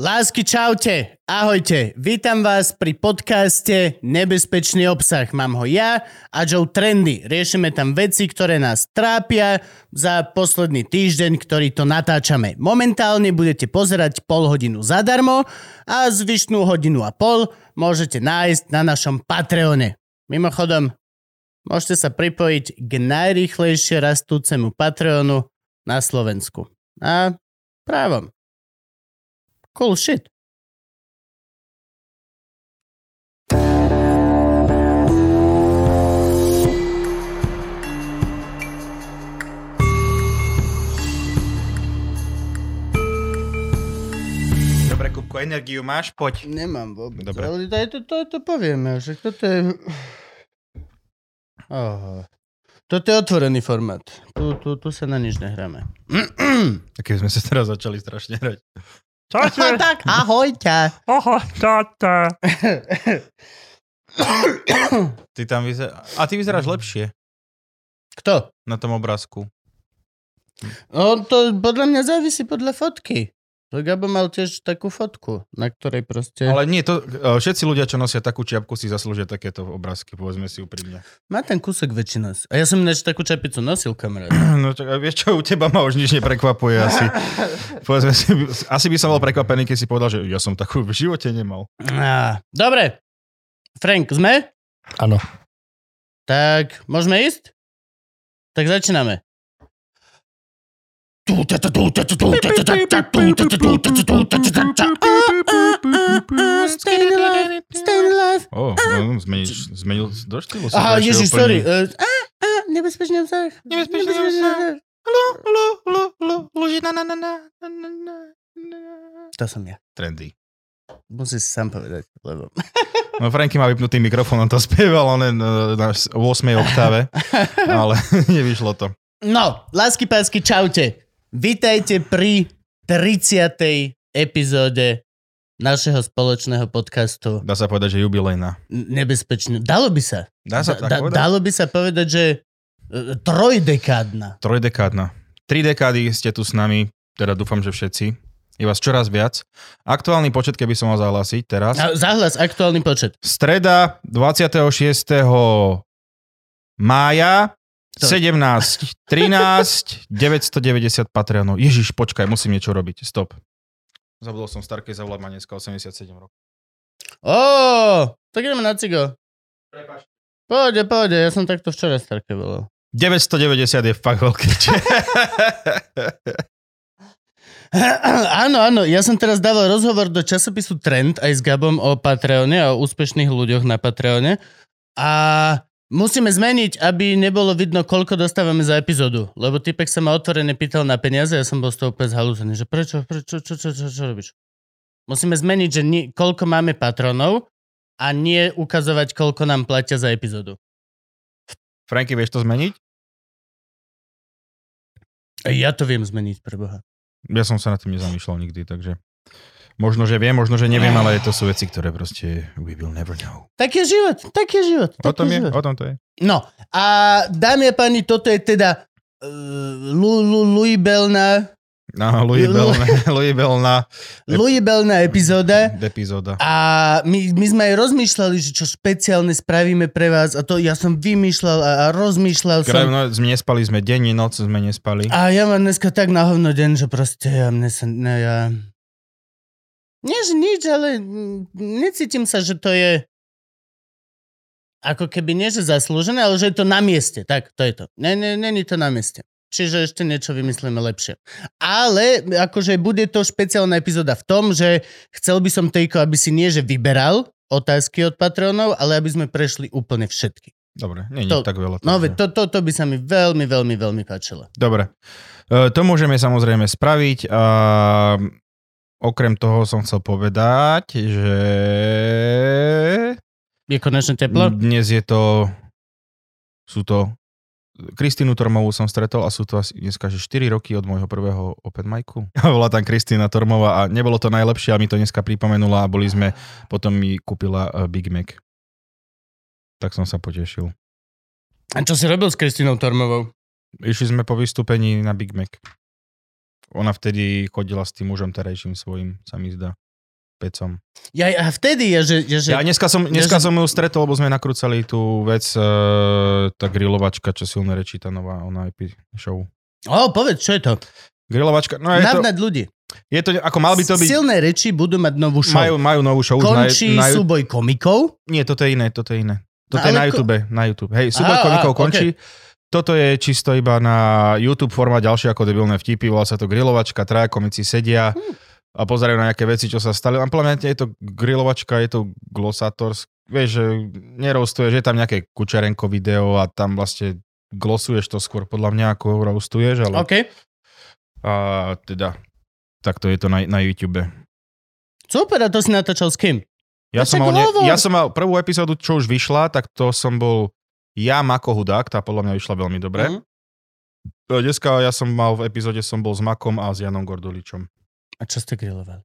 Lásky, čaute, ahojte. Vítam vás pri podcaste Nebezpečný obsah. Mám ho ja a Joe Trendy. Riešime tam veci, ktoré nás trápia za posledný týždeň, ktorý to natáčame. Momentálne budete pozerať pol hodinu zadarmo a zvyšnú hodinu a pol môžete nájsť na našom Patreone. Mimochodom, môžete sa pripojiť k najrýchlejšie rastúcemu Patreonu na Slovensku. A právom. Cool shit. Dobre, Kupko, energiu máš? Poď. Nemám vôbec. Dobre. Ale to, to, to, to povieme, že toto je... Oh. Toto je otvorený formát. Tu, tu, tu sa na nič nehráme. A keď sme sa teraz začali strašne hrať. Aha, tak, ahojte. Oho, táta. Ty tam vyzeráš... A ty vyzeráš lepšie Kto? na tom obrázku. No, to podľa mňa závisí podľa fotky. To Gabo mal tiež takú fotku, na ktorej proste... Ale nie, to, e, všetci ľudia, čo nosia takú čiapku, si zaslúžia takéto obrázky, povedzme si úprimne. Má ten kúsok väčšina. A ja som ináč takú čapicu nosil, kamarát. No čak, a vieš čo, u teba ma už nič neprekvapuje asi. povedzme si, asi by som bol prekvapený, keď si povedal, že ja som takú v živote nemal. Á, Dobre. Frank, sme? Áno. Tak, môžeme ísť? Tak začíname. Oh, zmenil, zmenil do štýlu. Aha, ježiš, sorry. Eh, eh, eh, nebezpečný vzah. Nebezpečný vzah. Lo, lo, lo, lo, lo, na, na, na, na, na, na. To som ja. Trendy. Musíš si sám povedať, lebo... No Franky má vypnutý mikrofón, on to spieval on len na 8. oktáve, ale nevyšlo to. No, lásky pásky, čaute. Vítajte pri 30. epizóde našeho spoločného podcastu Dá sa povedať, že jubilejná. Nebezpečný. Dalo by sa. Dá sa tak povedať? Dalo by sa povedať, že e, trojdekádna. Trojdekádna. Tri dekády ste tu s nami, teda dúfam, že všetci. Je vás čoraz viac. Aktuálny počet, keby som mal zahlásiť teraz. A Zahlas aktuálny počet. Streda 26. mája 17, 13, 990 Patreonov. Ježiš, počkaj, musím niečo robiť. Stop. Zabudol som Starkej zavolať, má dneska 87 rokov. Ó, tak ideme na cigo. Pôjde, pôjde, ja som takto včera starke volal. 990 je fakt veľký. áno, áno, ja som teraz dával rozhovor do časopisu Trend aj s Gabom o Patreone a o úspešných ľuďoch na Patreone a musíme zmeniť, aby nebolo vidno, koľko dostávame za epizódu, lebo typek sa ma otvorene pýtal na peniaze a ja som bol z toho úplne zhalúzený, že prečo, prečo, čo, čo, čo, čo robíš? Musíme zmeniť, že nie, koľko máme patronov a nie ukazovať, koľko nám platia za epizódu. Franky, vieš to zmeniť? Ja to viem zmeniť, pre Boha. Ja som sa nad tým nezamýšľal nikdy, takže možno, že viem, možno, že neviem, ale to sú veci, ktoré proste we will never know. Tak je život, tak je život. O tak tom je, život. o tom to je. No a dámy a páni, toto je teda uh, Lu, Lu, Louis Belna, No, Louis Bell, Louis Bell na Louis Belna epizóda epizóda. a my, my sme aj rozmýšľali, že čo špeciálne spravíme pre vás a to ja som vymýšľal a, a rozmýšľal Kraj, som. no, sme nespali sme deň, noc sme nespali. A ja mám dneska tak na hovno deň, že proste ja mne sa, ne, ja... Nie, že nič, ale necítim sa, že to je ako keby nie, že zaslúžené, ale že je to na mieste. Tak, to je to. Ne, ne, není to na mieste. Čiže ešte niečo vymyslíme lepšie. Ale akože bude to špeciálna epizóda v tom, že chcel by som Tejko, aby si nie, že vyberal otázky od patronov, ale aby sme prešli úplne všetky. Dobre, nie, nie tak veľa. No, takže- to, to, to by sa mi veľmi, veľmi, veľmi páčilo. Dobre. E, To môžeme samozrejme spraviť a okrem toho som chcel povedať, že Je konečne teplo? dnes je to sú to Kristínu Tormovú som stretol a sú to asi dneska že 4 roky od môjho prvého open micu. Bola tam Kristína Tormová a nebolo to najlepšie a mi to dneska pripomenula a boli sme, potom mi kúpila eh, Big Mac. Tak som sa potešil. A čo si robil s Kristínou Tormovou? Išli sme po vystúpení na Big Mac. Ona vtedy chodila s tým mužom terajším svojim, sa mi zdá. pecom. Ja, a vtedy je, že... je, že Ja dneska som, dneska že- som ju stretol, lebo sme nakrúcali tú vec, uh, tá grilovačka, čo silné rečí, tá nová ona IP show. O, povedz, čo je to? Grilovačka, no je to, Navnať ľudí. je to, ako mal by to byť, Silné reči budú mať novú show. majú, majú novú show už na, Končí na, súboj komikov. Nie, toto je iné, toto je iné. Toto No, je na ko- YouTube, na YouTube. Hej, súbor Aha, komikov aha, končí. Toto je čisto iba na YouTube forma ďalšie ako debilné vtipy, volá sa to grilovačka, traja komici sedia a pozerajú na nejaké veci, čo sa stali. A podľa je to grilovačka, je to glosátor, vieš, že nerostuješ, je tam nejaké kučerenko video a tam vlastne glosuješ to skôr podľa mňa ako roastuješ, ale OK. a teda takto je to na, na YouTube. Super, a to si natáčal s kým? Ja som, mal, ne, ja som mal prvú epizódu, čo už vyšla, tak to som bol ja, Mako Hudák, tá podľa mňa vyšla veľmi dobre. Mm. Dneska ja som mal v epizóde, som bol s Makom a s Janom Gorduličom. A čo ste grilovali?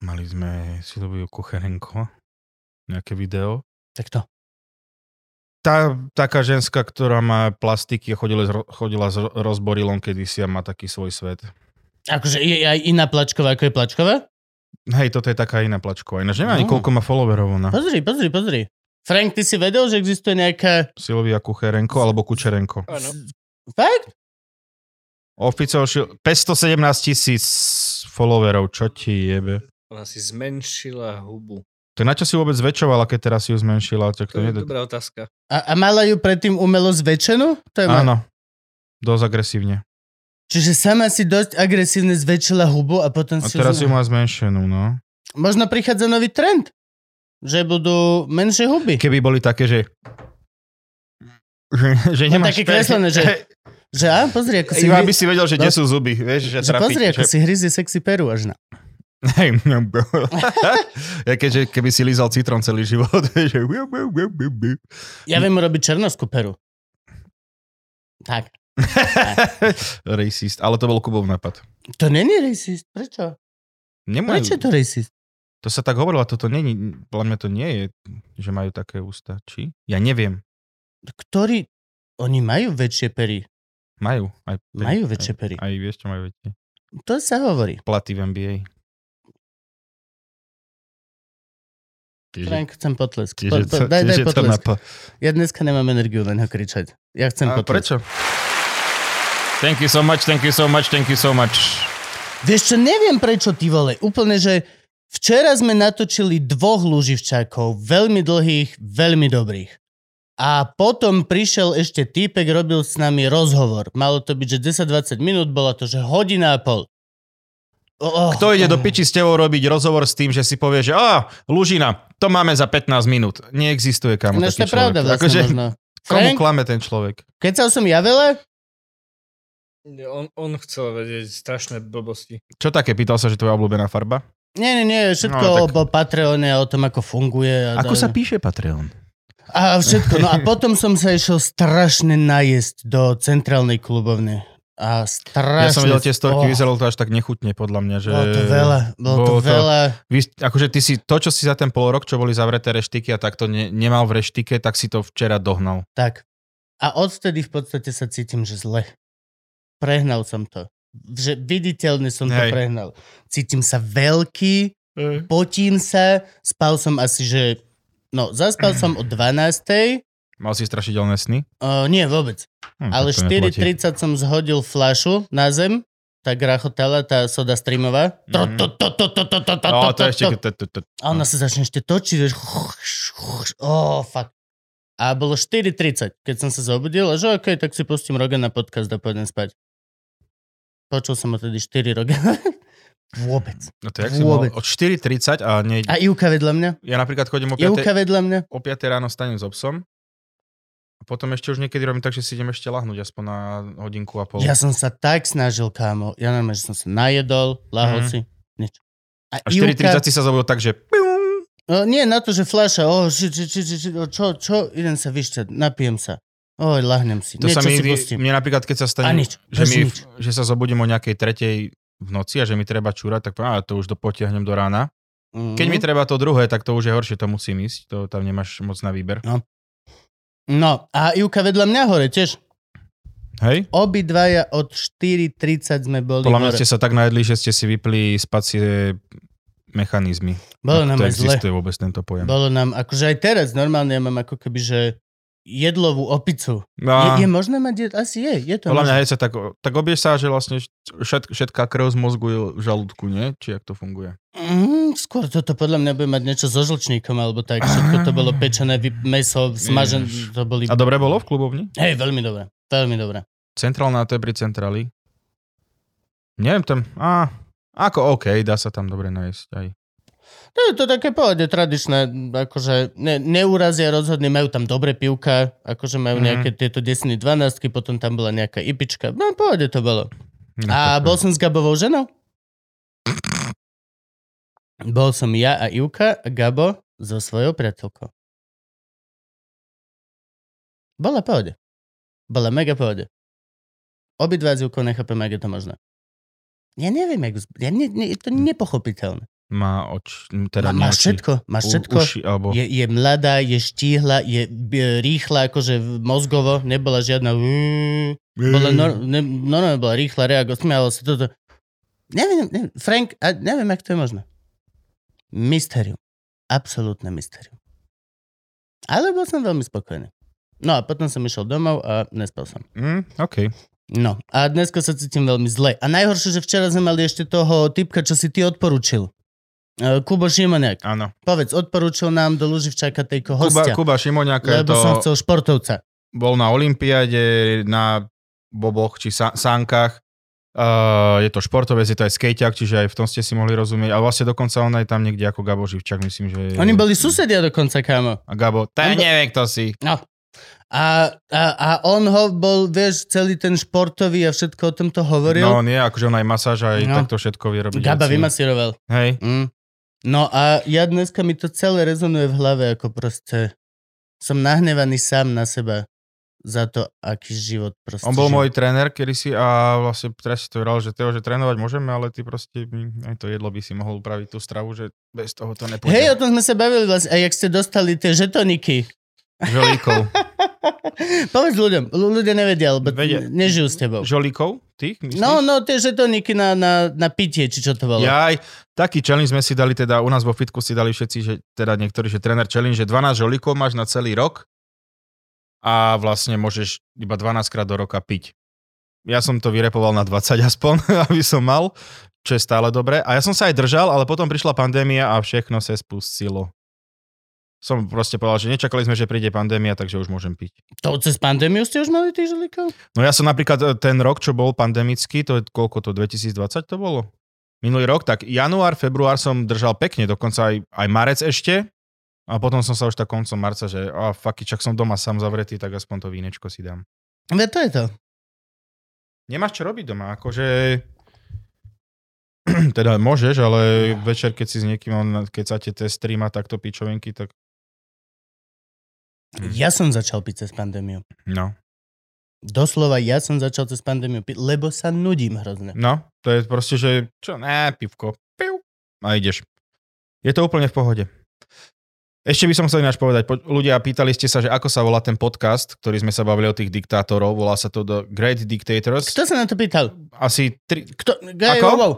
Mali sme Silviu Kucherenko, nejaké video. Tak to. Tá, taká ženská, ktorá má plastiky a chodila, z- chodila s ro- rozborilom kedysi a má taký svoj svet. Akože je aj iná plačková, ako je plačková? Hej, toto je taká iná plačková. Ináč neviem ani No. koľko má followerov ona. Pozri, pozri, pozri. Frank, ty si vedel, že existuje nejaká... Silvia Kucherenko alebo Kučerenko. Áno. Fakt? Oficiál 517 tisíc followerov, čo ti jebe? Ona si zmenšila hubu. Tak na čo si vôbec zväčšovala, keď teraz ju zmenšila? Tak to To je nie... dobrá otázka. A, a mala ju predtým umelo zväčšenú? To je ma- Áno, dosť agresívne. Čiže sama si dosť agresívne zväčšila hubu a potom A si... teraz ju má zmenšenú, no. Možno prichádza nový trend. Že budú menšie huby. Keby boli také, že... Že, že No, nemáš také kreslené, že- Že á, pozri, ako si... Iba hry- aby si vedel, že No. kde sú zuby, vieš, že, že trafiť, pozri, ako že... si hryzie sexy peru až na... Hej, no, bro. ja keďže, keby si lízal citrón celý život, že... Ja viem urobiť černovskú peru. Tak. Racist, ale to bol Kubov nápad. To není racist. Prečo? Nemajú, Prečo je to racist? To sa tak hovorilo, a toto není, podľa mňa to nie je, že majú také ústa. Či? Ja neviem. Ktorí... Oni majú väčšie pery. Majú. Aj, Majú väčšie pery. Aj, aj vieš, čo majú väčšie. To sa hovorí. Platy v NBA. Tiež, Frank, chcem potlesk. tiež, Po, po, daj, daj potlesk. napa- Ja dneska nemám energiu len ho kričať. Ja chcem A potlesk. prečo? Thank you so much, thank you so much, thank you so much. Vieš čo, neviem prečo ty vole. Úplne, že včera sme natočili dvoch lúživčákov, veľmi dlhých, veľmi dobrých. A potom prišiel ešte týpek, robil s nami rozhovor. Malo to byť, že 10-20 minút, bola to, že hodina a pol. Oh, Kto ide do piči s tebou robiť rozhovor s tým, že si povie, že a, Lužina, to máme za 15 minút. Neexistuje kamo No taký to je pravda človek. vlastne Akože, možno. komu Frank, klame ten človek? keď som ja veľa, On, on chcel vedieť strašné blbosti. Čo také? Pýtal sa, že tvoja obľúbená farba? Nie, nie, nie, všetko No, tak- o Patreone a o tom, ako funguje. A Ako sa píše Patreon? A všetko. No a potom som sa išiel strašne najesť do centrálnej klubovne. A strašne... Ja som videl tie storky, Oh, vyzeralo to až tak nechutne podľa mňa, že... Bolo to veľa, bolo to bolo to- veľa. Vy, akože ty si to, čo si za ten pol rok, čo boli zavreté reštiky a tak to ne, nemal v reštike, tak si to včera dohnal. Tak. A odvtedy v podstate sa cítim, že zle. Prehnal som to. Že viditeľne som to Hej. prehnal. Cítim sa veľký, potím sa, spal som asi, že... No, zaspal som o 12. Mal si strašidelné sny? Uh, nie, vôbec. Hm, Ale tak to neplatí. 4.30 som zhodil flašu na zem, tak rachotala tá soda streamová. To, to, to, to, to, to, to, to, No, to to, to. to- to- to- A ona sa začne ešte točiť. Oh, fuck. A bolo 4.30, keď som sa zobudil a že OK, tak si pustím Rogana podcast a pôjdem spať. Počul som odtedy 4 Rogana. Vôbec. No to jak? Vôbec. Od 4.30 a ne... A Ivka vedľa mňa? Ja napríklad chodím o 5, Ivka vedľa mňa? o 5 ráno stanem s obsom a potom ešte už niekedy robím tak, že si idem ešte lahnúť aspoň na hodinku a pol. Ja som sa tak snažil, kámo. Ja normálne, že som sa najedol, lahol Mhm. si. Nič. A, A 4.30 si sa zobudil tak, že... No, nie na to, že fľaša, oh, či, či, či, či, čo, čo, idem sa vyšťať, napijem sa. Oj, lahnem si, To niečo sa mi, si pustím. mne napríklad, keď sa A stane, nič, že, mi, nič. že sa zobudím o nejakej tretej v noci a že mi treba čúrať, tak poviem, to už to potiahnem do rána. Mhm. Keď mi treba to druhé, tak to už je horšie, to musím ísť, to tam nemáš moc na výber. No, a Ivka vedľa mňa hore tiež. Hej? Obidvaja od 4.30 sme boli Podľa mňa hore. ste sa tak najedli, že ste si vypli spacie mechanizmy. Bolo nám to aj zle. existuje vôbec tento pojem. Bolo nám, akože aj teraz normálne ja mám ako keby, že jedlovú opicu. No, Je, je možné mať, jed... asi je, je to podľa mňa hej sa tak, tak obieš sa, že vlastne všet, všetká krv z mozgu je v žalúdku, nie? Či jak to funguje? Mm, skôr toto podľa mňa bude mať niečo so žlčníkom, alebo tak, všetko to bolo pečené, vy- meso, smažené, to boli... A dobre bolo v klubovni? Hej, veľmi dobré, veľmi dobré. Centrálna, to je pri centráli. Neviem tam, a, ako OK, dá sa tam dobre nájsť aj. To je to také pohode tradičné, akože ne, neurazia rozhodne, majú tam dobré pivka, akože majú Mhm. nejaké tieto desiny 12, potom tam bola nejaká ipička, no pohode to bolo. No, A bol som s Gabovou ženou? Bol som ja a Ivka a Gabo so svojou priateľkou. Bola pohode. Bola mega pohode. Obidva s Ivkou nechápem, jak je to možné. Ja neviem, jak... Ja ne, ne, je to nepochopiteľné. Má oč, teda Má, má nie oči, všetko, má u- všetko. Uši, alebo... Je, je mladá, je štíhla, je b- rýchla, akože mozgovo, nebola žiadna... Bola nor, ne, normálne bola rýchla, reago, smiala sa toto. Neviem, neviem, Frank, a neviem, jak to je možné. Mysterium. Absolútne mysterium. Ale bol som veľmi spokojný. No a potom som išiel domov a nespal som. Mm, OK. No a dneska sa cítim veľmi zle. A najhoršie, že včera sme mali ešte toho typka, čo si ty odporučil. E, Kubo Šimoniak. Áno. Povedz, odporúčil nám do Luživčaka tejko Kuba, hostia. Kuba Šimoniak je lebo to, som chcel športovca. bol na Olympiade, na boboch či sa, sánkach. Uh, je to športovec, je to aj skejťak, čiže aj v tom ste si mohli rozumieť. Ale vlastne dokonca on aj tam niekde ako Gabo Živčak, myslím, že... je- Oni boli susedia dokonca, kámo. A Gabo, to On neviem, kto si. No. A, a, a on ho bol, vieš, celý ten športový a všetko o tomto hovoril. No nie, akože on aj masáž, aj No. takto všetko vie robiť. Gaba veci. vymasíroval. Hej. Mm. No a ja dneska mi to celé rezonuje v hlave, ako proste som nahnevaný sám na seba za to, aký život proste On bol žijem. môj tréner kedysi a vlastne teraz si to vral, že Teo, že trénovať môžeme, ale ty proste aj to jedlo by si mohol upraviť tú stravu, že bez toho to nepôjde. Hej, o tom sme sa bavili vlastne, a jak ste dostali tie žetoniky. Žolíkov. Povedz ľuďom, ľu- ľudia nevedia, lebo Vedia. nežijú s tebou. Žolíkov? Ty? Myslíš? No, no, tie žetoniky na, na, na pitie, či čo to bolo. Jaj, taký challenge sme si dali teda, u nás vo fitku si dali všetci, že teda niektorí, že tréner challenge, že 12 žolíkov máš na celý rok a vlastne môžeš iba 12 krát do roka piť. Ja som to vyrepoval na 20 aspoň, aby som mal, čo je stále dobré. A ja som sa aj držal, ale potom prišla pandémia a všechno sa spustilo. Som proste povedal, že nečakali sme, že príde pandémia, takže už môžem piť. To cez pandémiu ste už mali tých žolíkov? No ja som napríklad e, ten rok, čo bol pandemický, to je koľko to, 2020 to bolo? Minulý rok, tak január, február som držal pekne, dokonca aj, aj marec ešte. A potom som sa už tak koncom marca, že a fuck, čak som doma sám zavretý, tak aspoň to vínečko si dám. Veď to je to. Nemáš čo robiť doma, akože... teda môžeš, ale večer, keď si s niekým, on- keď sa tie test streama takto pičovinky, tak. Ja som začal piť cez pandémiu. no. Doslova ja som začal cez pandémiu piť, lebo sa nudím hrozne. No, to je proste, že čo, ne, pivko, piv, a ideš. Je to úplne v pohode. Ešte by som chcel ináč povedať, po, ľudia, pýtali ste sa, že ako sa volá ten podcast, ktorý sme sa bavili o tých diktátorov, volá sa to The Great Dictators. Kto sa na to pýtal? Asi tri, Kto? Gaj, Ako? wow.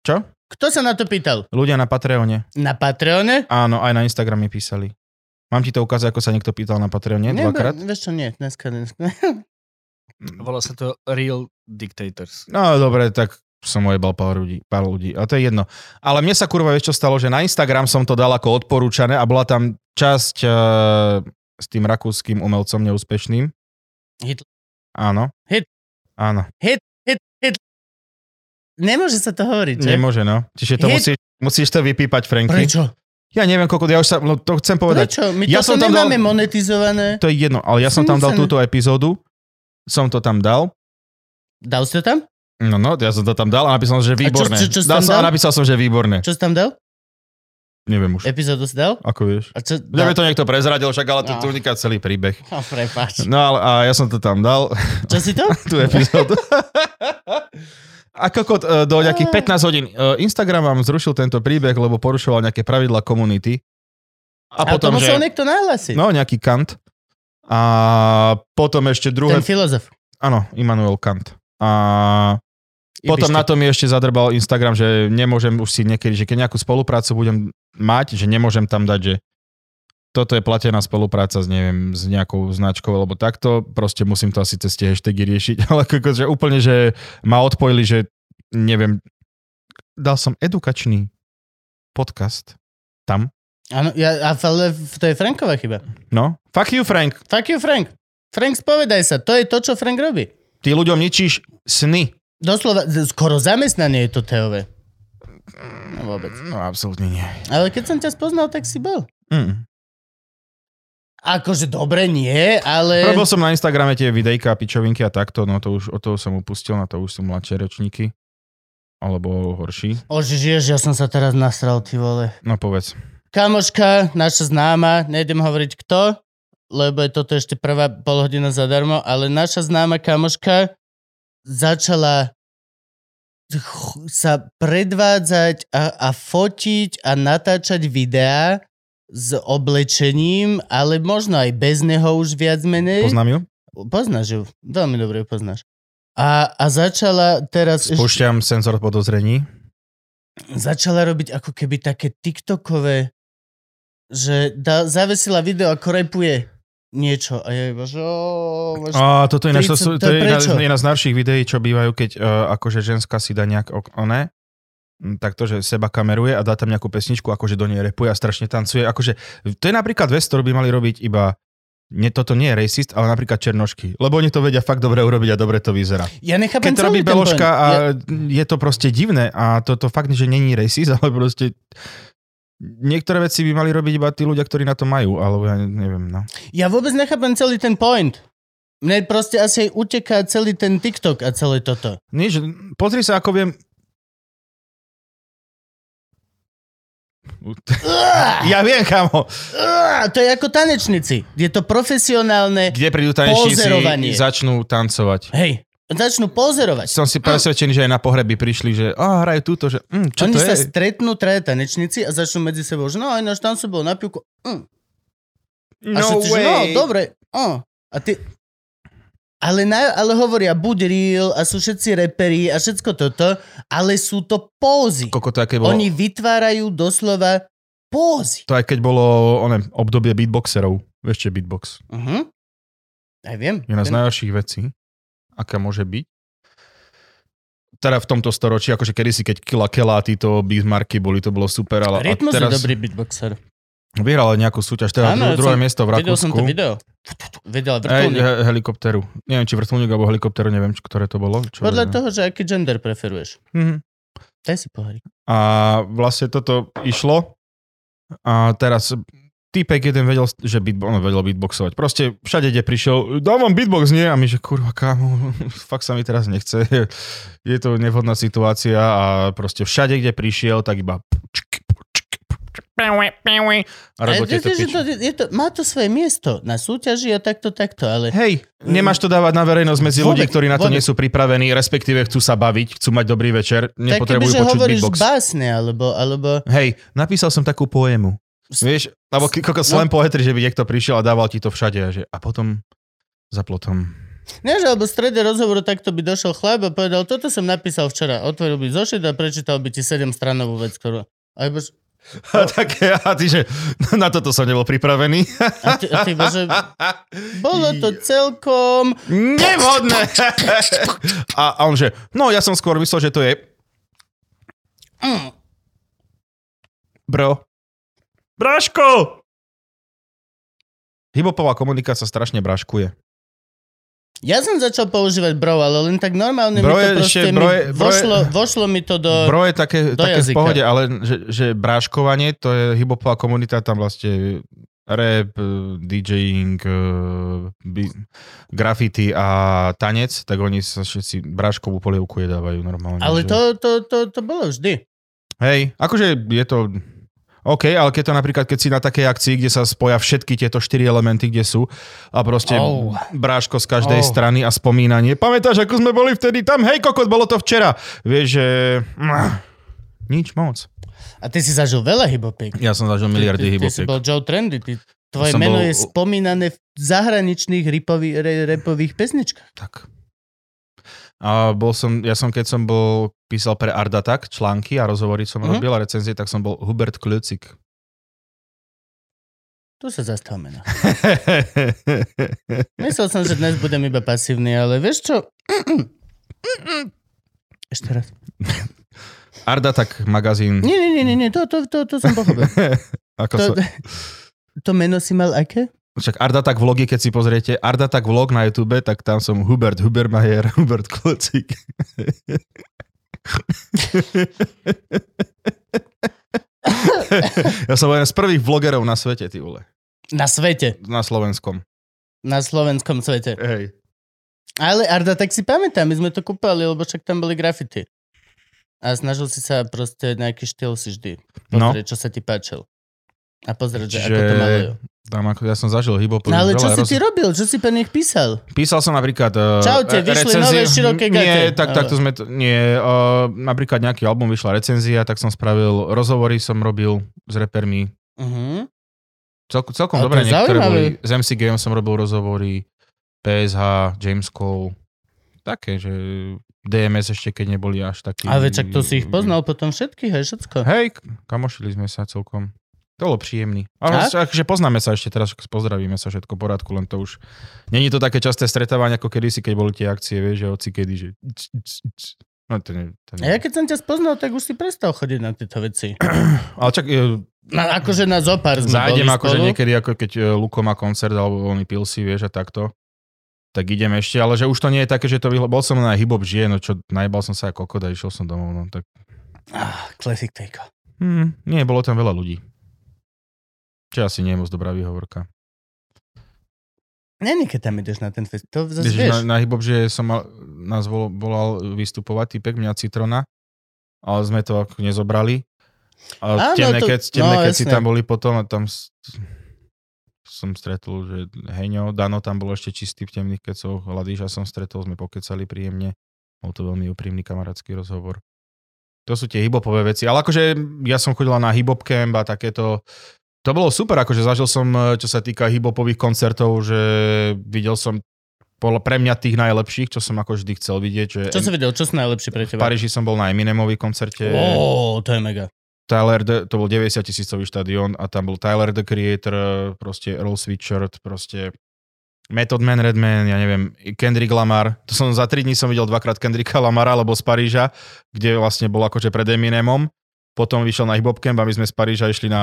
čo? Kto sa na to pýtal? Ľudia na Patreone. Na Patreone? Áno, aj na Instagrame písali. Mám ti to ukázať, ako sa niekto pýtal na Patreone Nie, dvakrát? Vieš čo, nie, dneska, dneska. Volá sa to Real Dictators. No dobre, tak som ojebal pár ľudí, pár ľudí. A to je jedno. Ale mne sa kurva vieš čo stalo, že na Instagram som to dal ako odporúčané a bola tam časť uh, s tým rakúskym umelcom neúspešným. Hitler. Áno. Hit. Áno. Hit, hit, hit. Nemôže sa to hovoriť, že? Nemôže, no. Čiže to Hit. musíš, musíš to vypípať, Franky. Prečo? Ja neviem, koľko, ja už sa, no, to chcem povedať. Prečo? My Ja toto som tam dal- nemáme monetizované. To je jedno, ale ja som tam dal túto epizódu. Som to tam dal. Dal si to tam? No, no, ja som to tam dal a napísal som, že výborné. čo- čo si dal som, dal? a napísal som, že výborné. Čo si tam dal? Neviem už. Epizódu si dal? Ako vieš? A čo? Mňa by to niekto prezradil, však ale No. tu uniká celý príbeh. Oh, prepáč. No ale a ja som to tam dal, Čo si to? tú epizódu. A kokot, e, do nejakých 15 hodín. e, Instagram vám zrušil tento príbeh, lebo porušoval nejaké pravidla komunity. A A potom, to musel že... niekto nahlásiť. No, nejaký Kant. A potom ešte druhé... Ten filozof. Áno, Immanuel Kant. A Potom Ibište. na to mi ešte zadrbal Instagram, že nemôžem už si niekedy, že keď nejakú spoluprácu budem mať, že nemôžem tam dať, že toto je platená spolupráca s, neviem, s nejakou značkou, alebo takto, proste musím to asi cez tie hashtagy riešiť, ale že úplne, že ma odpojili, že neviem, dal som edukačný podcast tam, Áno, ja, ale to je Franková chyba. no, fuck you Frank, Fuck you, Frank. Frank, spovedaj sa. To je to, čo Frank robí. ty ľuďom ničíš sny. Doslova, skoro zamestnanie je to Teové. No vôbec. No absolútne nie. Ale keď som ťa spoznal, tak si bol. Mm. Akože dobre, nie, ale... Robil som na Instagrame tie videjka, pičovinky a takto, no to už, od toho som upustil, na to už sú mladšie ročníky. Alebo horší. O, žiješ, ja som sa teraz nasral, ty vole. No povedz. Kamoška, naša známa, nejdem hovoriť kto, lebo je toto ešte prvá polhodina zadarmo, ale naša známa kamoška začala sa predvádzať a, a fotiť a natáčať videá s oblečením, ale možno aj bez neho už viac menej. Poznám ju? Poznáš ju, veľmi dobre ju poznáš. A, a začala teraz... Spúšťam senzor podozrení. začala robiť ako keby také TikTokové, že da, zavesila video ako repuje niečo a ja iba, že. A toto je, ináč, to, 30 sú, to to je je jedna, z najhorších videí, čo bývajú, keď uh, akože ženská si dá nejak oné, takto, že seba kameruje a dá tam nejakú pesničku, akože do nej repuje a strašne tancuje. Akože, to je napríklad vec, ktorú by mali robiť iba nie, toto nie je racist, ale napríklad černošky. Lebo oni to vedia fakt dobre urobiť a dobre to vyzerá. Ja nechápem Keď to robí point. a Ja, je to proste divné a toto fakt, že není racist, ale proste niektoré veci by mali robiť iba tí ľudia, ktorí na to majú, alebo ja neviem, no. ja vôbec nechápem celý ten point. Mne proste asi aj uteká celý ten TikTok a celé toto. Nič, pozri sa, ako viem... Ja viem, kamo. To je ako tanečníci. Je to profesionálne. Kde prídu tanečníci, začnú tancovať. Hej, začnú pozerovať. Som si presvedčený, že aj na pohreby prišli, že oh, hrajú túto, že mm, čo Oni to sa je? stretnú, traja tanečníci a začnú medzi sebou, že no, aj náš tancu bol na pivku. Mm. A No všetci, že no, dobre. Oh. A ty... Ale, na, ale hovoria buď real a sú všetci reperi a všetko toto, ale sú to pózy. Koko to, aké bolo, Oni vytvárajú doslova pózy. to aj keď bolo oné, obdobie beatboxerov. Vieš, čo beatbox? Uh-huh. Aj viem. Je jedna z najhorších vecí, aká môže byť. Teda v tomto storočí, akože kedysi, keď Killa Kela a títo Bismarcky boli, to bolo super, ale Rytmus teraz je dobrý beatboxer. vyhral nejakú súťaž, teda Áno, dru- druhé som- miesto v Videl som to Rakúsku. video. Vedel vrtulník. helikopteru. Neviem, či vrtulník alebo helikopteru, neviem, č- ktoré to bolo. Čo Podľa viem. toho, že aký gender preferuješ. Mhm. Daj si pohárik. A vlastne toto išlo a teraz týpek jeden vedel, že beat, on vedel beatboxovať. Proste všade, kde prišiel, dávam beatbox, nie? A my, že kurva, kámo, fakt sa mi teraz nechce. Je to nevhodná situácia a proste všade, kde prišiel, tak iba je, piči. to, je to, má to svoje miesto na súťaži a takto, takto, ale... Hej, nemáš to dávať na verejnosť medzi ľudí, ktorí na to vôbec. nie sú pripravení, respektíve chcú sa baviť, chcú mať dobrý večer, tak nepotrebujú kebyže počuť hovoríš beatbox. básne, alebo, alebo... Hej, napísal som takú poému. Vieš, alebo k- koľko slam poetry, že by niekto prišiel a dával ti to všade a, že, a potom za plotom. Nie, že alebo v strede rozhovoru takto by došiel chlap a povedal, toto som napísal včera. Otvoril by zošit a prečítal by ti 7 stranovú vec, ktorú... A, iba, že- A, tak, a ty, že na toto som nebol pripravený. a, ty, a ty iba, že bolo to celkom... Nevhodné. A, a on že, no ja som skôr myslel, že to je Mm, bro. Braško! Hibopová komunikácia strašne braškuje. Ja som začal používať bro, ale len tak normálne Bro mi je to proste ešte- mi bro je- bro je- vošlo, vošlo mi to do... Bro je také, do také v jazyka. pohode, ale že, že bráškovanie, to je hibopová komunita, tam vlastne rap, eh, DJing, eh, bi- graffiti a tanec, tak oni sa všetci bráškovú polievku jedávajú normálne. ale že- to, to, to, to bolo vždy. Hej, akože je to... OK, ale keď to napríklad, keď si na takej akcii, kde sa spoja všetky tieto štyri elementy, kde sú a proste Oh. bráško z každej Oh. strany a spomínanie. Pamätáš, ako sme boli vtedy tam? Hej, kokot, bolo to včera. Vieš, že... Nič moc. A ty si zažil veľa hybopík. Ja som zažil miliardy ty, ty, ty si bol Joe Trendy. Ty, tvoje Som meno bol- je spomínané v zahraničných ripovi, re, repových pesničkách. Tak. A bol som, ja som keď som bol, písal pre Ardatak články a rozhovory som Mhm. mm-hmm. robil a recenzie, tak som bol Hubert Kľucik. Tu sa zastavme. No. Myslel som, že dnes budem iba pasívny, ale vieš čo? Ešte raz. Ardatak magazín. Nie, nie, nie, nie, to, to, to, to som pochopil. Ako To, to... to meno si mal aké? Však Ardatak vlogy, keď si pozriete, Ardatak vlog na YouTube, tak tam som Hubert Hubermajer, Hubert Kľucik. ja som jeden z prvých vlogerov na svete, ty vole. Na svete. Na slovenskom. Na slovenskom svete. Hej. Ale Arda, tak si pamätám, my sme to kúpali, lebo však tam boli grafity. A snažil si sa proste nejaký štýl si vždy No. pozrieť, čo sa ti páčil. A pozrieť, že ako to malujú. tam ako ja som zažil hip No ale čo si ty robil? Čo si pre nich písal? Písal som napríklad... Uh, Čaute, vyšli nové široké gate. Nie, tak, Ale- takto sme to... Nie, uh, napríklad nejaký album vyšla recenzia, tak som spravil rozhovory, som robil s repermi. Uh-huh. Celko, celkom Ale dobre, niektoré boli. S MC Game som robil rozhovory, PSH, James Cole, také, že DMS ešte keď neboli až takí... A veď, čak to si ich poznal potom všetkých, hej, všetko. Hej, kamošili sme sa celkom. To bolo príjemný. A? A že poznnáme sa ešte teraz, pozdravíme sa všetko v poriadku, len to už... Není to také časté stretávanie, ako kedysi, keď boli tie akcie, vieš, že hoci kedy, že... No to nie, to A nie. ja keď som ťa spoznal, tak už si prestal chodiť na tieto veci. Ale čak, e, Na, akože na zopár sme zájdem akože niekedy, ako keď e, Luko má koncert, alebo voľný pilsi, vieš, a takto. Tak idem ešte, ale že už to nie je také, že to vyhlo... Bol som na hip-hop žije, no čo, najbal som sa ako kokot a išiel som domov, no tak... Ah, classic take. Hm, nie, bolo tam veľa ľudí. Čo asi nie je moc dobrá výhovorka. Není, keď tam ideš na ten fest. To zase Vieš, na, na hip že som mal, nás vol, volal vystupovať typek, mňa Citrona, ale sme to ako nezobrali. A Áno, temné, to- keď, temné no, keď si tam boli potom a tam som stretol, že Heňo, Dano tam bol ešte čistý v temných kecoch, Ladíša som stretol, sme pokecali príjemne. Bol to veľmi úprimný kamarátsky rozhovor. To sú tie hibopové veci. Ale akože ja som chodila na hibop camp a takéto. To bolo super, akože zažil som, čo sa týka hibopových koncertov, že videl som bol pre mňa tých najlepších, čo som ako vždy chcel vidieť. Že Čo si videl? Čo sú najlepšie pre v teba? Paríži som bol na Eminemový koncerte. Ó, to je mega. Tyler, the, to bol 90 tisícový štadión a tam bol Tyler the Creator, proste Earl Sweatshirt, proste Method Man, Redman, ja neviem, Kendrick Lamar. To som za 3 dní som videl dvakrát Kendricka Lamara, alebo z Paríža, kde vlastne bol akože pred Eminemom. Potom vyšiel na hip a my sme z Paríža išli na,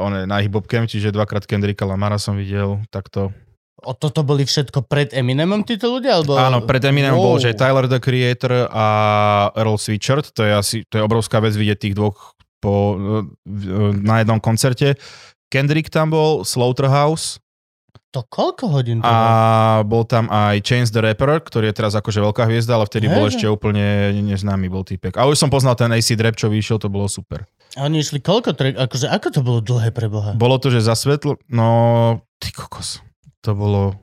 one, na hip čiže dvakrát Kendricka Lamara som videl takto. O toto boli všetko pred Eminemom títo ľudia? Alebo... Áno, pred Eminemom Wow. bol, že Tyler the Creator a Earl Sweatshirt, to je asi, to je obrovská vec vidieť tých dvoch po, na jednom koncerte. Kendrick tam bol, Slaughterhouse To koľko hodín to a bol tam aj Chance the Rapper, ktorý je teraz akože veľká hviezda, ale vtedy bol Hej, ešte úplne neznámy bol týpek. A už som poznal ten AC Rap, čo vyšiel, to bolo super. A oni išli koľko? Akože, ako to bolo dlhé pre Boha? Bolo to, že za svetlo, no ty kokos, to bolo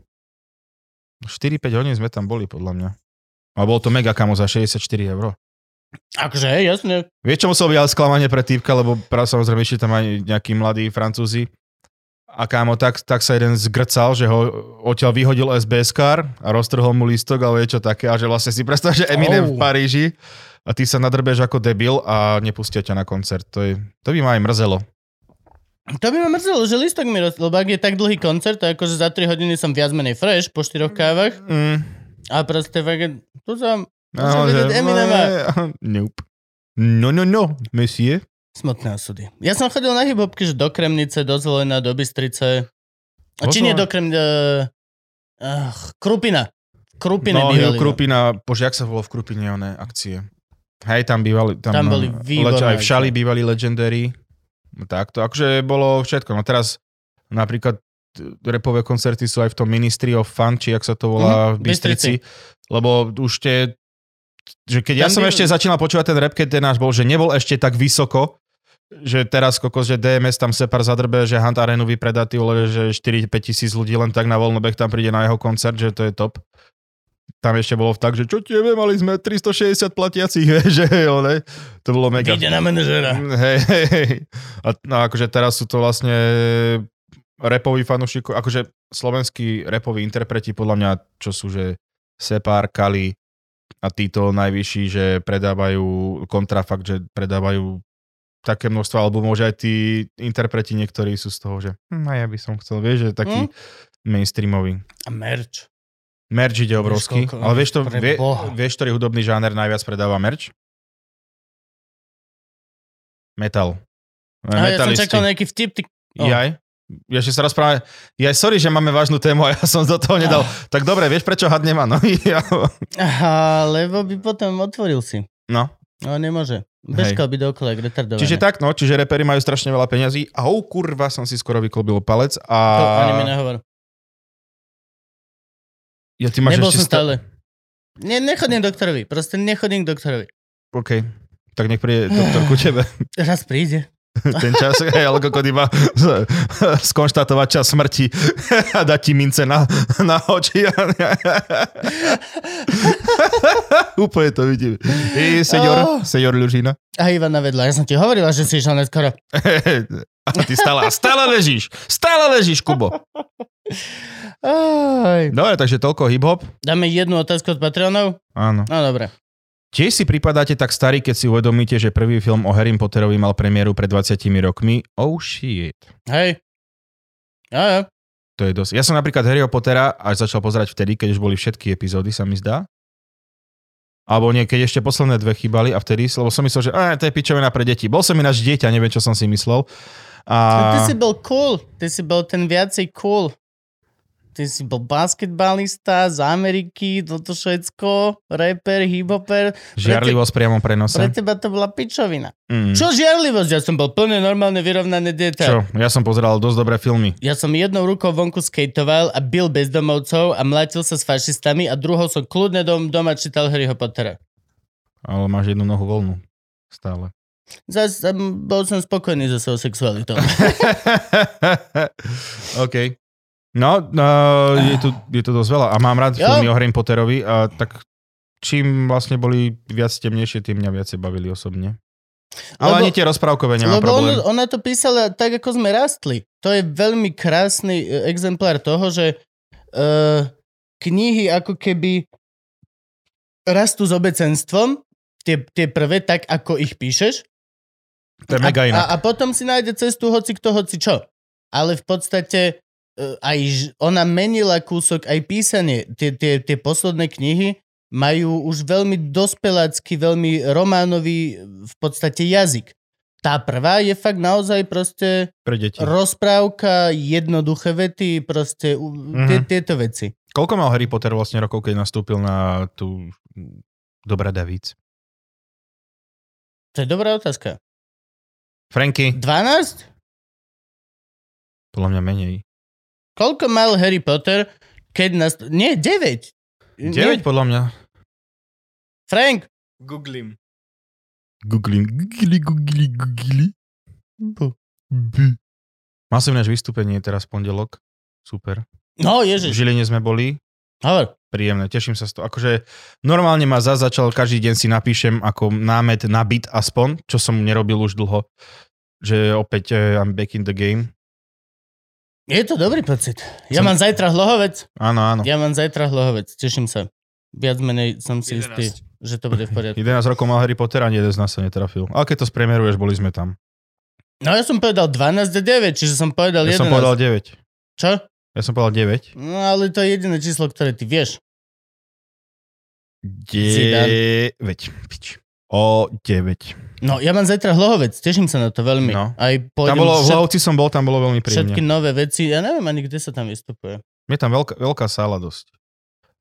4-5 hodín sme tam boli, podľa mňa. A bolo to mega kamo za 64 eur. Akože, jasne. Vieš, čo musel byť ale sklamanie pre týpka, lebo práve samozrejme išli tam aj nejakí mladí francúzi. A kámo, tak, tak sa jeden zgrcal, že ho odtiaľ vyhodil SBS kar a roztrhol mu lístok, ale je čo také. A že vlastne si predstav, že Eminem Oh. v Paríži a ty sa nadrbeš ako debil a nepustia ťa na koncert. To, je, to by ma aj mrzelo. To by ma mrzelo, že listok mi roz... Lebo ak je tak dlhý koncert, to akože za 3 hodiny som viac menej fresh po 4 kávach. Mm. A proste fakt, tu som No, vidieť Eminema. Nope. No, no, no, monsieur. Smutné osudy. Ja som chodil na hybobky, že do Kremnice, do Zelena, do Bystrice. A či nie do Kremnice... Uh, Krupina. Krupine No, bývali. Hill Krupina, bože, jak sa bolo v Krupine oné akcie? Hej, tam bývali, tam, Tam boli no, výborné aj v Šali bývali Legendary. No Tak to, akože bolo všetko. No teraz napríklad t- repové koncerty sú aj v tom Ministry of Fun, či jak sa to volá Mhm, v Bystrici. Lebo už tie, že keď ja Tam som by- ešte začínal počúvať ten rap, keď ten náš bol, že nebol ešte tak vysoko, že teraz kokos, že DMS tam separ zadrbe, že Hunt Arenu vypredá ty vole, že 4-5 tisíc ľudí len tak na voľnobeh tam príde na jeho koncert, že to je top. Tam ešte bolo tak, že čo tiebe, mali sme 360 platiacich, že ole, to bolo mega. Ide na manažera. Hej, hej, hej. A no, akože teraz sú to vlastne repoví fanúšikov, akože slovenskí repoví interpreti podľa mňa, čo sú, že Separ, Kali, a títo najvyšší, že predávajú kontrafakt, že predávajú také množstvo albumov, že aj tí interpreti niektorí sú z toho, že hm, a ja by som chcel, vieš, že taký Hm? mainstreamový. A merch. Merch ide obrovský, koľko- ale vieš, to, vie, vieš, ktorý hudobný žáner najviac predáva merch? Metal. A ja som čakal nejaký vtip, ty... Oh. Jaj? Ja ešte sa rozprávame. Jaj, sorry, že máme vážnu tému a ja som do toho nedal. Tak dobre, vieš, prečo had nemá? No, ja, Aha, lebo by potom otvoril si. no. No nemôže. Bežkal by dookola, jak retardovaný. Čiže tak, no, čiže reperi majú strašne veľa peňazí. A oh, kurva, som si skoro vyklbil palec. A... To ani mi nehovor. Ja, ty máš Nebol ešte som stále. Ne, nechodím doktorovi. Proste nechodím k doktorovi. OK. Tak nech príde doktor ku tebe. Raz príde. Ten čas, ale kokot iba skonštatovať čas smrti a dať ti mince na, na oči. Úplne to vidím. I senior, Oh. senior Ľužina. A Ivana vedľa. Ja som ti hovorila, že si išiel neskoro. A ty stále, a stále ležíš. Stále ležíš, Kubo. Aj. Dobre, takže toľko hip-hop. Dáme jednu otázku od Patreonov? Áno. No dobre. Tiež si pripadáte tak starí, keď si uvedomíte, že prvý film o Harry Potterovi mal premiéru pred 20 rokmi? Oh shit. Hej. Jo, jo. To je dosť. Ja som napríklad Harryho Pottera až začal pozerať vtedy, keď už boli všetky epizódy, sa mi zdá. Alebo nie, keď ešte posledné dve chýbali a vtedy, lebo som myslel, že a, to je pičovina pre deti. Bol som ináč dieťa, neviem, čo som si myslel. A... Ty si bol cool. Ty si bol ten viacej cool. Ty si bol basketbalista z Ameriky, toto všetko, rapper, hiphoper. Žiarlivosť priamo Pre prenose. teba to bola pičovina. Mm. Čo žiarlivosť? Ja som bol plne normálne vyrovnané dieťa. Čo? Ja som pozeral dosť dobré filmy. Ja som jednou rukou vonku skejtoval a bil bezdomovcov a mlátil sa s fašistami a druhou som kľudne dom, doma čítal Harryho Pottera. Ale máš jednu nohu voľnú. Stále. Zas bol som spokojný so svojou sexualitou. OK. No, no je, tu, je tu dosť veľa. A mám rád Jo. filmy o Harry Potterovi. A tak čím vlastne boli viac temnejšie, tým mňa viacej bavili osobne. Ale Lebo- ani tie rozprávkové nemám Lebo problém. ona, ona to písala tak, ako sme rastli. To je veľmi krásny e, exemplár toho, že uh, knihy ako keby rastú s obecenstvom, tie, tie prvé, tak ako ich píšeš. To je mega inak. a, a potom si nájde cestu hoci kto, hoci čo. Ale v podstate uh, aj ž- ona menila kúsok aj písanie. Tie, tie, tie posledné knihy majú už veľmi dospelácky, veľmi románový v podstate jazyk. Tá prvá je fakt naozaj proste Pre deti. rozprávka, jednoduché vety, proste u- tie, tieto veci. Koľko mal Harry Potter vlastne rokov, keď nastúpil na tú Dobrá Davíc? To je dobrá otázka. Franky? 12? Podľa mňa menej. Koľko mal Harry Potter, keď nás... Nie, 9. 9 podľa mňa. Frank. Googlím. Googlim. Googli, googli, googli. Mal som ináč vystúpenie teraz v pondelok. Super. No, V ježiš. Žiline sme boli. Hovor. Príjemné, teším sa z toho. Akože normálne ma za začal, každý deň si napíšem ako námet na byt aspoň, čo som nerobil už dlho. Že opäť uh, I'm back in the game. Je to dobrý pocit. Ja Som- mám zajtra hlohovec. Áno, áno. Ja mám zajtra hlohovec. Teším sa. Viac menej som si 11. istý, že to bude v poriadku. 11 rokov mal Harry Potter a ani jeden z nás sa netrafil. Ale keď to spriemeruješ, boli sme tam. No ja som povedal 12 a 9, čiže som povedal Ja 11. som povedal 9. Čo? Ja som povedal 9. No ale to je jediné číslo, ktoré ty vieš. 9. Pič. O 9. No ja mám zajtra hlohovec, teším sa na to veľmi. No. Aj Tam bolo, v všet- Hlavci som bol, tam bolo veľmi príjemne. všetky nové veci. Ja neviem ani, kde sa tam vystupuje. Je tam veľká, veľká sála dosť.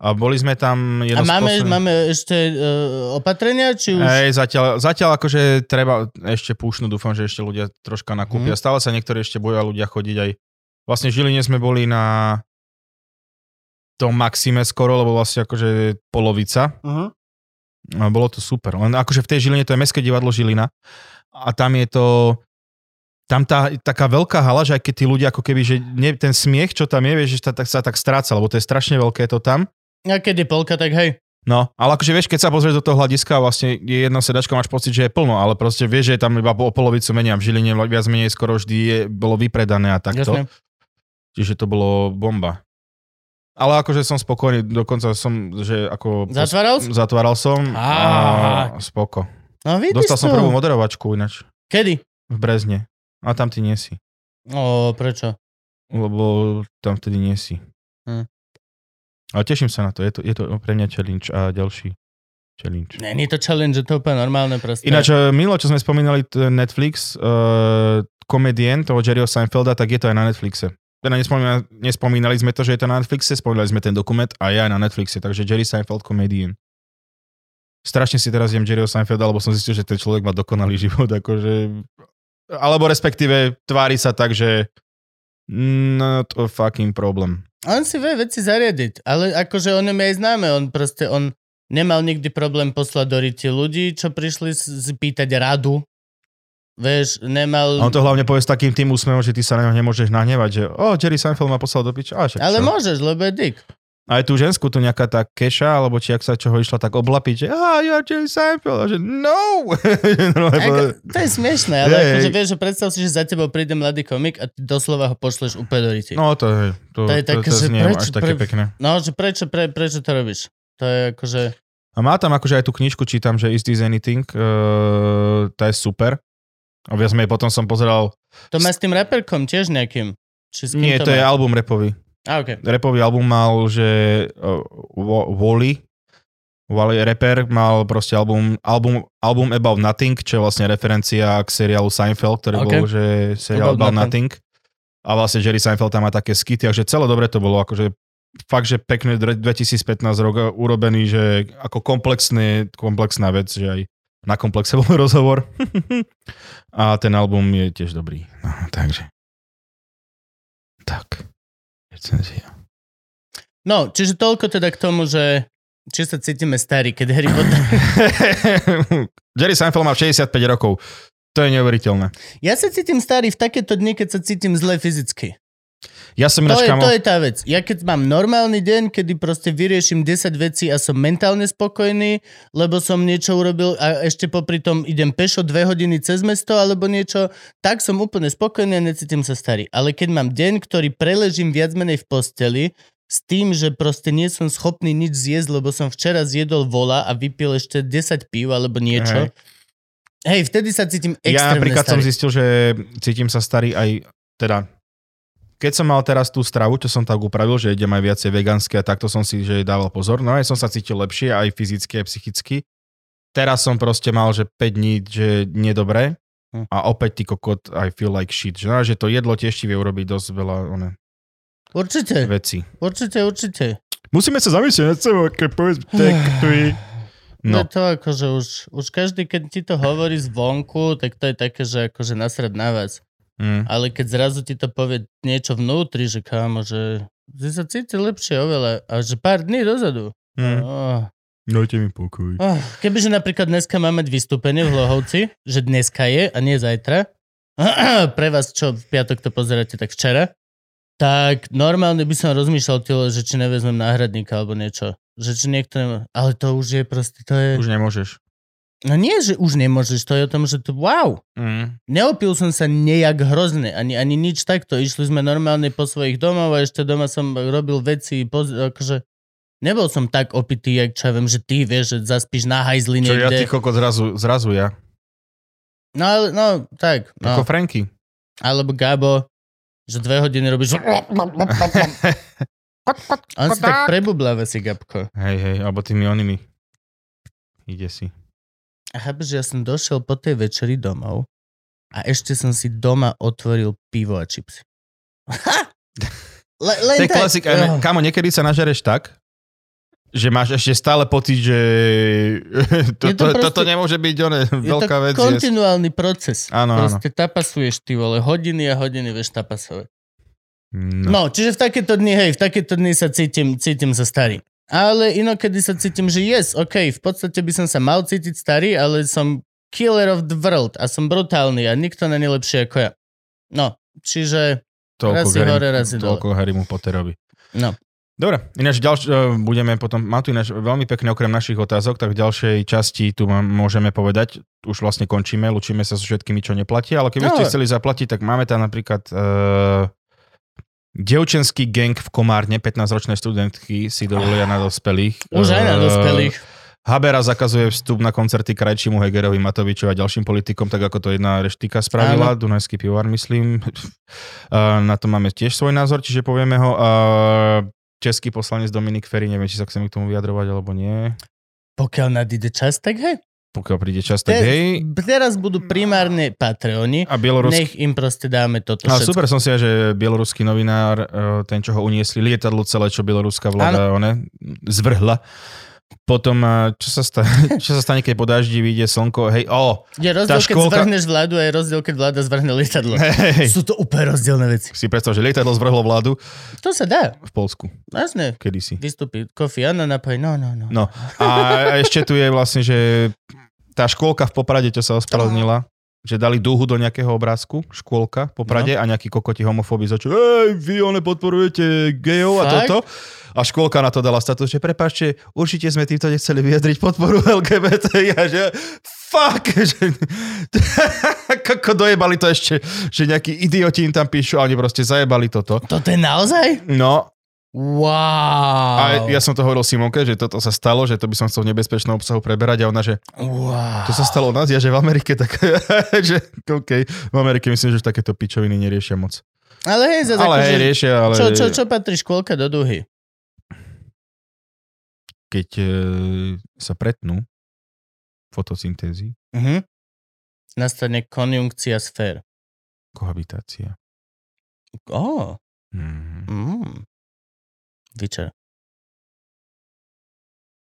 A boli sme tam A máme, posledných- máme ešte uh, opatrenia, či už... Hej, zatiaľ, zatiaľ akože treba ešte púšnuť, dúfam, že ešte ľudia troška nakúpia. Mhm. Stále sa niektorí ešte boja ľudia chodiť aj... Vlastne v Žiline sme boli na tom Maxime skoro, lebo vlastne akože polovica. Uh-huh. Bolo to super. Len akože v tej Žiline to je Mestské divadlo Žilina a tam je to tam tá taká veľká hala, že aj keď tí ľudia ako keby, že nie, ten smiech, čo tam je, vieš, že sa tak, sa tak stráca, lebo to je strašne veľké to tam. A keď je polka, tak hej. No, ale akože vieš, keď sa pozrieš do toho hľadiska vlastne je jedna sedačka, máš pocit, že je plno, ale proste vieš, že je tam iba o polovicu menej a v Žiline viac menej skoro vždy je, bolo vypredané a takto. Jasne. Čiže to bolo bomba. Ale akože som spokojný, dokonca som, že ako... Zatváral si? Zatváral som a Á. spoko. No Dostal som prvú moderovačku ináč Kedy? v Brezne. A tam ty nie si. O, prečo? Lebo tam vtedy nie si. Hm. Ale teším sa na to. Je to, je to pre mňa challenge a ďalší challenge. Není to challenge, je to úplne normálne proste. Ináč, e, milo, čo sme spomínali Netflix, uh, komedien toho Jerryho Seinfelda, tak je to aj na Netflixe. Teda nespomínali, nespomínali sme to, že je to na Netflixe, spomínali sme ten dokument a je aj na Netflixe, takže Jerry Seinfeld komedien. Strašne si teraz jem Jerryho Seinfelda, lebo som zistil, že ten človek má dokonalý život, akože... Alebo respektíve tvári sa tak, že not a fucking problem. On si vie veci zariadiť, ale akože on je aj známe, on proste, on nemal nikdy problém poslať do ryti ľudí, čo prišli s- si pýtať radu. Vieš, nemal... A on to hlavne povie s takým tým úsmevom, že ty sa na neho nemôžeš nahnevať, že o, oh, Jerry Seinfeld ma poslal do piče. A, však ale čo? môžeš, lebo je dick. Aj tú žensku, tu nejaká tá keša, alebo či ak sa čoho išla tak oblapiť, že a ja Jerry Seinfeld, a že no! Ako, to je smiešné, ale Hej, akože vieš, že predstav si, že za tebou príde mladý komik a ty doslova ho pošleš úplne do ryti. no to je, to, To je to, také, to, že prečo- až také pre- pekné. No, že prečo, pre, prečo to robíš? To je akože... A má tam akože aj tú knižku, čítam, že Is This Anything, uh, tá je super. A viac menej potom som pozeral, To má s tým rapperkom tiež nejakým? Či s kým nie, to je má? album repový. A, okay. Repový album mal, že uh, Wally, Wally rapper mal proste album, album, album About Nothing, čo je vlastne referencia k seriálu Seinfeld, ktorý Ok. bol, že seriál About About, Nothing. A vlastne Jerry Seinfeld tam má také skity, takže celé dobre to bolo, akože fakt, že pekne dre- 2015 rok urobený, že ako komplexné, komplexná vec, že aj na komplexe bol rozhovor. A ten album je tiež dobrý. No, takže. Tak. Recenzia. No, čiže toľko teda k tomu, že či sa cítime starí, keď Harry Potter... Jerry Seinfeld má 65 rokov. To je neuveriteľné. Ja sa cítim starý v takéto dni, keď sa cítim zle fyzicky. Ja som To je, kamo, to je tá vec. Ja keď mám normálny deň, kedy proste vyriešim 10 vecí a som mentálne spokojný, lebo som niečo urobil a ešte popri tom idem pešo dve hodiny cez mesto alebo niečo, tak som úplne spokojný a necítim sa starý. Ale keď mám deň, ktorý preležím viac menej v posteli, s tým, že proste nie som schopný nič zjesť, lebo som včera zjedol vola a vypil ešte 10 pív alebo niečo. Hej, vtedy sa cítim ja extrémne napríklad som starý. zistil, že cítim sa starý aj, teda, keď som mal teraz tú stravu, čo som tak upravil, že idem aj viacej veganské a takto som si že dával pozor, no aj som sa cítil lepšie, aj fyzicky, aj psychicky. Teraz som proste mal, že 5 dní, že nedobre Hm. a opäť ty kokot, I feel like shit. Že, no, že to jedlo tiež ti vie urobiť dosť veľa one, Určite, veci. určite, určite. Musíme sa zamyslieť nad sebou, keď povedzme, tak je... No. To akože už, už každý, keď ti to hovorí zvonku, tak to je také, že akože nasrad na vás. Mm. Ale keď zrazu ti to povie niečo vnútri, že kámo, že ty sa cíti lepšie oveľa. A že pár dní dozadu. Mm. Oh. Dajte mi pokoj. Oh. Kebyže napríklad dneska máme vystúpenie v Lohovci, že dneska je a nie zajtra, pre vás, čo v piatok to pozeráte, tak včera, tak normálne by som rozmýšľal, tyle, že či nevezmem náhradníka alebo niečo. Že či niekto nemá... Ale to už je proste, to je... Už nemôžeš. No nie, že už nemôžeš, to je o tom, že to wow. Mm. Neopil som sa nejak hrozne, ani, ani nič takto. Išli sme normálne po svojich domov a ešte doma som robil veci, poz, akože nebol som tak opitý, jak čo ja viem, že ty vieš, že zaspíš na hajzli Čo ja ty niekde. kokot zrazu, zrazu ja. No, no, tak. Ako No. Franky. Alebo Gabo, že dve hodiny robíš... On si tak prebubláva si, Gabko. Hej, hej, alebo tými onými. Ide si. A chápeš, že ja som došiel po tej večeri domov a ešte som si doma otvoril pivo a čipsy. Le, len To je tak. klasik. Oh. Kamo, niekedy sa nažereš tak, že máš ešte stále pocit, že to, to to, proste- toto nemôže byť one, Je veľká to vec. kontinuálny proces. Áno, áno. Proste tapasuješ ty vole, hodiny a hodiny vieš tapasovať. No. No, čiže v takéto dni, hej, v takéto dni sa cítim, cítim sa starý. Ale inokedy sa cítim, že yes, OK, v podstate by som sa mal cítiť starý, ale som killer of the world a som brutálny a nikto není lepšie ako ja. No, čiže, raz si hore, raz si dole. toľko Harrymu Potterovi. no. Dobre, ináč ďalš, eh, budeme potom, mám tu ináč veľmi pekne okrem našich otázok, tak v ďalšej časti tu môžeme povedať, už vlastne končíme, lučíme sa so všetkými, čo neplatia, ale keby No. ste chceli zaplatiť, tak máme tam napríklad uh, Devčenský gang v Komárne, 15-ročné studentky si dovolia na dospelých. Už aj na Eh, dospelých. Habera zakazuje vstup na koncerty Krajčimu, Hegerovi, Matovičovi a ďalším politikom, tak ako to jedna reštika spravila, Dunajský pivovar, myslím. A Na to máme tiež svoj názor, čiže povieme ho. A Český poslanec Dominik Ferry, neviem, či sa chceme k tomu vyjadrovať, alebo nie. Pokiaľ nadíde čas, tak hej. Pokiaľ príde čas, tak Te- hej. Teraz budú primárne Patreoni. A Bieloruský... Nech im proste dáme toto všetko. super som si aj, že bieloruský novinár, eh, ten, čo ho uniesli, lietadlo celé, čo bieloruská vláda one, zvrhla. Potom, eh, čo sa, stane, čo sa stane, keď po daždi vyjde slnko, hej, o, Je rozdiel, tá keď škôlka- zvrhneš vládu a je rozdiel, keď vláda zvrhne lietadlo. hej, Sú to úplne rozdielne veci. si predstav, že lietadlo zvrhlo vládu To sa dá. v Polsku, Jasne. kedysi. Vystúpi Kofi Annan a no, no, no. No a a ešte tu je vlastne, že tá škôlka v Poprade, čo sa ospravedlnila, že dali dúhu do nejakého obrázku, škôlka v Poprade a nejakí kokoti homofóby začali, hej, vy one podporujete gejov a toto. A škôlka na to dala status, že prepáčte, určite sme týmto nechceli vyjadriť podporu LGBT. A že fuck, že ako dojebali to ešte, že nejakí idioti im tam píšu a oni proste zajebali toto. Toto je naozaj? No Wow. a ja som to hovoril Simonke, že toto sa stalo, že to by som chcel v nebezpečnom obsahu preberať a ona, že Wow. to sa stalo u nás, ja že v Amerike, tak že OK, v Amerike myslím, že už takéto pičoviny neriešia moc. Ale hej, zase Ale akože, hej, riešia, ale čo, čo, čo patrí škôlka do duhy? keď e, sa pretnú fotosyntézy, Mhm. Nastane konjunkcia sfér. kohabitácia. Ó, Mm, mm. Vyčer.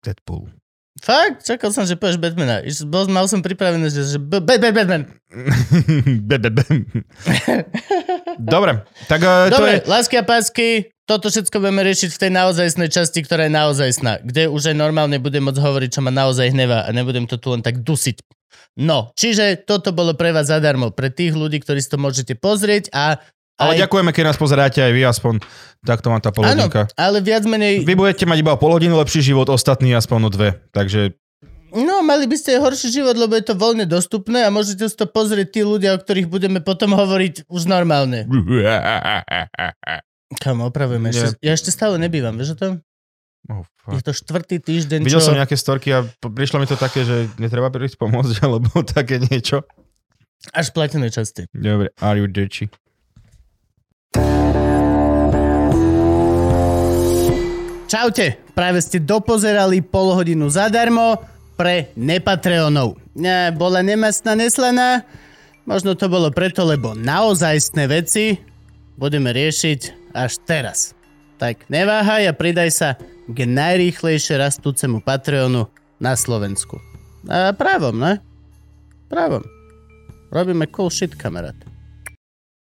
Deadpool. Fakt? Čakal som, že povieš Batmana. Bol, mal som pripravené, že, že b- b- Batman. Dobre, tak to Dobre, je... lásky a pásky, toto všetko budeme riešiť v tej naozajstnej časti, ktorá je naozajstná, kde už aj normálne budem môcť hovoriť, čo ma naozaj hnevá a nebudem to tu len tak dusiť. No, čiže toto bolo pre vás zadarmo, pre tých ľudí, ktorí si to môžete pozrieť a Ale aj- ďakujeme, keď nás pozeráte aj vy, aspoň takto mám tá Áno, polhodinka. ale viac menej, Vy budete mať iba pol hodinu lepší život, ostatní aspoň o dve. Takže no mali by ste horší život, lebo je to voľne dostupné a môžete si to pozrieť tí ľudia, o ktorých budeme potom hovoriť už normálne. Kam opravujeme? Ešte, ja ešte stále nebývam, vieš o tom? Oh, Je to štvrtý týždeň, Videl čo... som nejaké storky a prišlo mi to také, že netreba prísť pomôcť, alebo také niečo. Až platené časti. Dobre, are you dirty? Čaute, práve ste dopozerali pol hodinu zadarmo pre nepatreonov. Ne, bola nemastná neslaná, možno to bolo preto, lebo naozajstné veci budeme riešiť až teraz. Tak neváhaj a pridaj sa k najrýchlejšie rastúcemu Patreonu na Slovensku. A právom, ne? Právom. Robíme cool shit, kamarát.